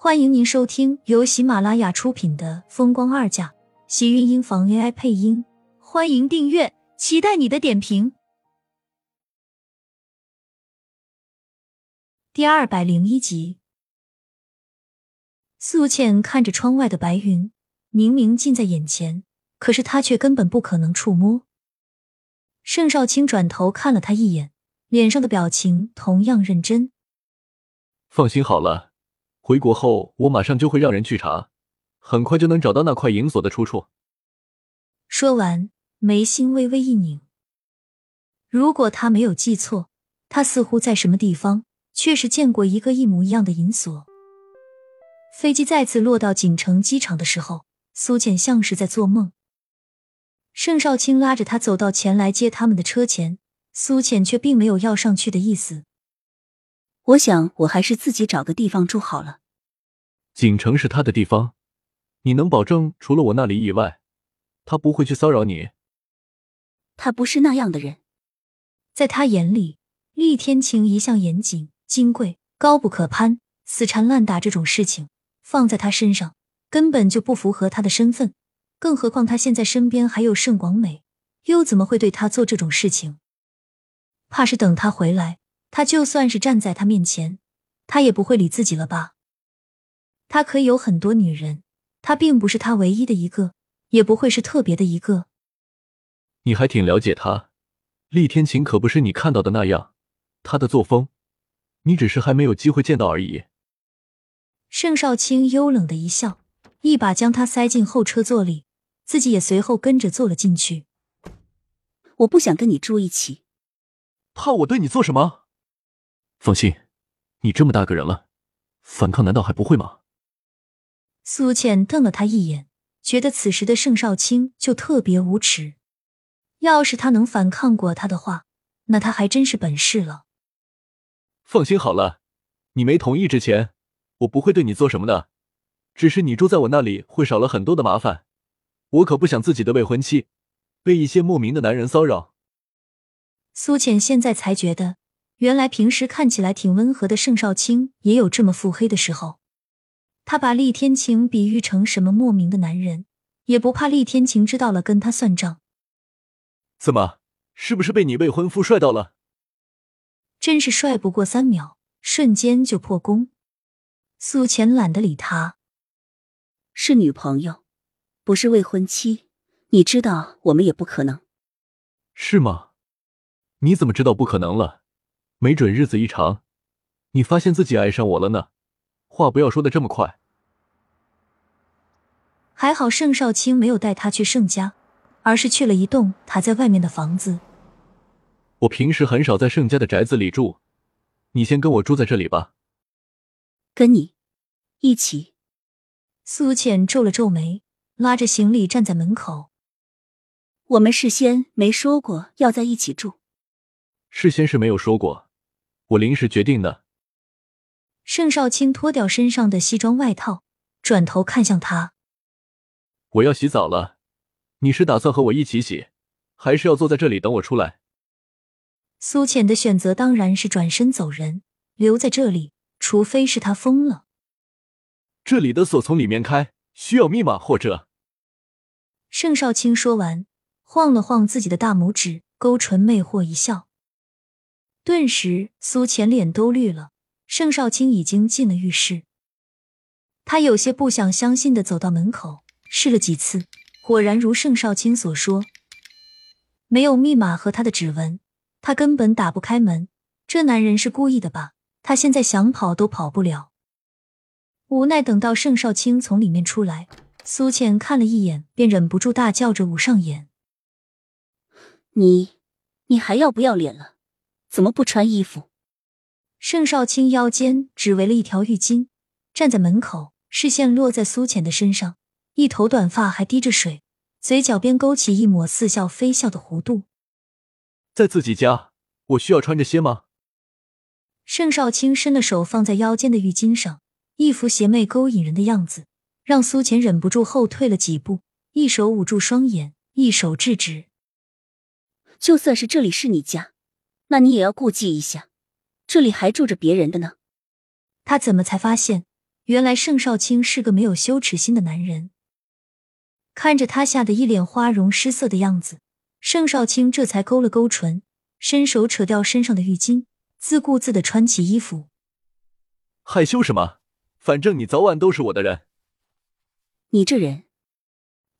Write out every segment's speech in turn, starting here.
欢迎您收听由喜马拉雅出品的《风光二嫁》，喜运音房 AI 配音。欢迎订阅，期待你的点评。第二百零一集，苏倩看着窗外的白云，明明近在眼前，可是她却根本不可能触摸。盛少卿转头看了他一眼，脸上的表情同样认真。放心好了。回国后，我马上就会让人去查，很快就能找到那块银锁的出处。说完，眉心微微一拧。如果他没有记错，他似乎在什么地方确实见过一个一模一样的银锁。飞机再次落到锦城机场的时候，苏浅像是在做梦。盛少卿拉着他走到前来接他们的车前，苏浅却并没有要上去的意思。我想，我还是自己找个地方住好了。锦城是他的地方，你能保证除了我那里以外，他不会去骚扰你？他不是那样的人，在他眼里，厉天晴一向严谨、金贵、高不可攀，死缠烂打这种事情放在他身上根本就不符合他的身份。更何况他现在身边还有盛广美，又怎么会对他做这种事情？怕是等他回来。他就算是站在他面前，他也不会理自己了吧？他可以有很多女人，他并不是他唯一的一个，也不会是特别的一个。你还挺了解他，厉天晴可不是你看到的那样，他的作风，你只是还没有机会见到而已。盛少卿幽冷的一笑，一把将他塞进后车座里，自己也随后跟着坐了进去。我不想跟你住一起，怕我对你做什么？放心，你这么大个人了，反抗难道还不会吗？苏浅瞪了他一眼，觉得此时的盛少卿就特别无耻。要是他能反抗过他的话，那他还真是本事了。放心好了，你没同意之前，我不会对你做什么的。只是你住在我那里会少了很多的麻烦，我可不想自己的未婚妻被一些莫名的男人骚扰。苏浅现在才觉得。原来平时看起来挺温和的盛少卿也有这么腹黑的时候。他把厉天晴比喻成什么莫名的男人，也不怕厉天晴知道了跟他算账。怎么，是不是被你未婚夫帅到了？真是帅不过三秒，瞬间就破功。苏浅懒得理他，是女朋友，不是未婚妻。你知道，我们也不可能。是吗？你怎么知道不可能了？没准日子一长，你发现自己爱上我了呢。话不要说的这么快。还好盛少卿没有带他去盛家，而是去了一栋他在外面的房子。我平时很少在盛家的宅子里住，你先跟我住在这里吧。跟你一起？苏浅皱了皱眉，拉着行李站在门口。我们事先没说过要在一起住。事先是没有说过。我临时决定的。盛少卿脱掉身上的西装外套，转头看向他：“我要洗澡了，你是打算和我一起洗，还是要坐在这里等我出来？”苏浅的选择当然是转身走人，留在这里，除非是他疯了。这里的锁从里面开，需要密码或者……盛少卿说完，晃了晃自己的大拇指，勾唇魅惑一笑。顿时，苏浅脸都绿了。盛少卿已经进了浴室，他有些不想相信的走到门口，试了几次，果然如盛少卿所说，没有密码和他的指纹，他根本打不开门。这男人是故意的吧？他现在想跑都跑不了。无奈等到盛少卿从里面出来，苏浅看了一眼，便忍不住大叫着捂上眼：“你，你还要不要脸了？”怎么不穿衣服？盛少卿腰间只围了一条浴巾，站在门口，视线落在苏浅的身上，一头短发还滴着水，嘴角边勾起一抹似笑非笑的弧度。在自己家，我需要穿这些吗？盛少卿伸了手放在腰间的浴巾上，一副邪魅勾引人的样子，让苏浅忍不住后退了几步，一手捂住双眼，一手制止。就算是这里是你家。那你也要顾忌一下，这里还住着别人的呢。他怎么才发现，原来盛少卿是个没有羞耻心的男人。看着他吓得一脸花容失色的样子，盛少卿这才勾了勾唇，伸手扯掉身上的浴巾，自顾自的穿起衣服。害羞什么？反正你早晚都是我的人。你这人。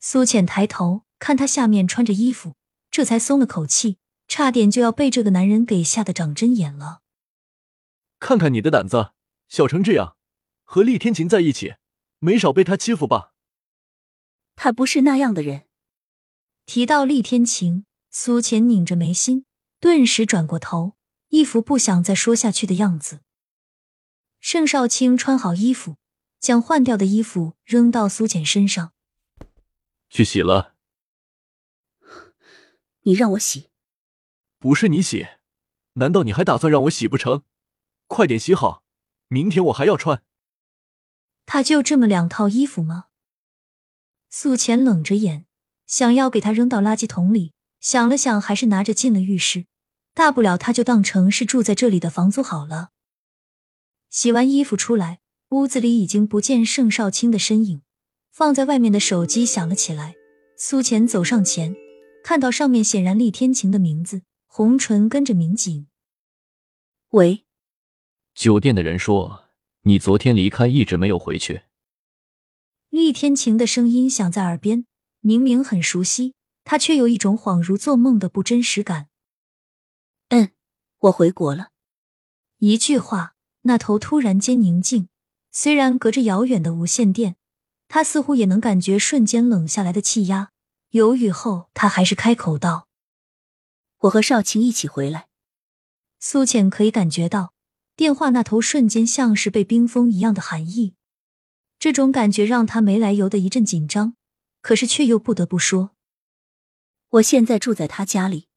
苏浅抬头看他下面穿着衣服，这才松了口气，差点就要被这个男人给吓得长针眼了。看看你的胆子，小成这样，和厉天晴在一起，没少被他欺负吧？他不是那样的人。提到厉天晴，苏浅拧着眉心，顿时转过头，一副不想再说下去的样子。盛少卿穿好衣服，将换掉的衣服扔到苏浅身上，去洗了。你让我洗？不是你洗，难道你还打算让我洗不成？快点洗好，明天我还要穿。他就这么两套衣服吗？素浅冷着眼，想要给他扔到垃圾桶里，想了想，还是拿着进了浴室。大不了他就当成是住在这里的房租好了。洗完衣服出来，屋子里已经不见盛少卿的身影。放在外面的手机响了起来，苏浅走上前，看到上面显然厉天晴的名字，红唇跟着抿紧。喂，酒店的人说你昨天离开，一直没有回去。厉天晴的声音响在耳边，明明很熟悉，他却有一种恍如做梦的不真实感。嗯，我回国了。一句话，那头突然间宁静。虽然隔着遥远的无线电，他似乎也能感觉瞬间冷下来的气压。犹豫后，他还是开口道：“我和少卿一起回来。”苏浅可以感觉到电话那头瞬间像是被冰封一样的寒意。这种感觉让他没来由的一阵紧张，可是却又不得不说：“我现在住在他家里。”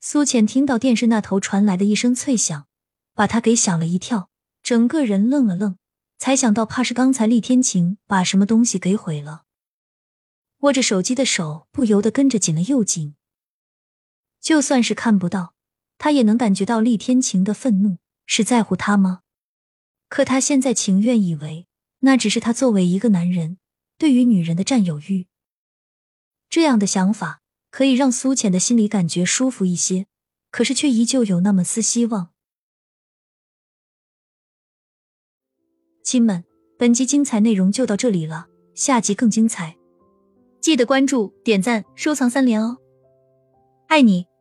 苏浅听到电视那头传来的一声脆响，把他给响了一跳，整个人愣了愣，才想到怕是刚才厉天晴把什么东西给毁了。握着手机的手不由得跟着紧了又紧。就算是看不到，他也能感觉到厉天晴的愤怒，是在乎他吗？可他现在情愿以为，那只是他作为一个男人对于女人的占有欲。这样的想法可以让苏浅的心里感觉舒服一些，可是却依旧有那么丝希望。亲们，本集精彩内容就到这里了，下集更精彩，记得关注、点赞、收藏三连哦！爱你。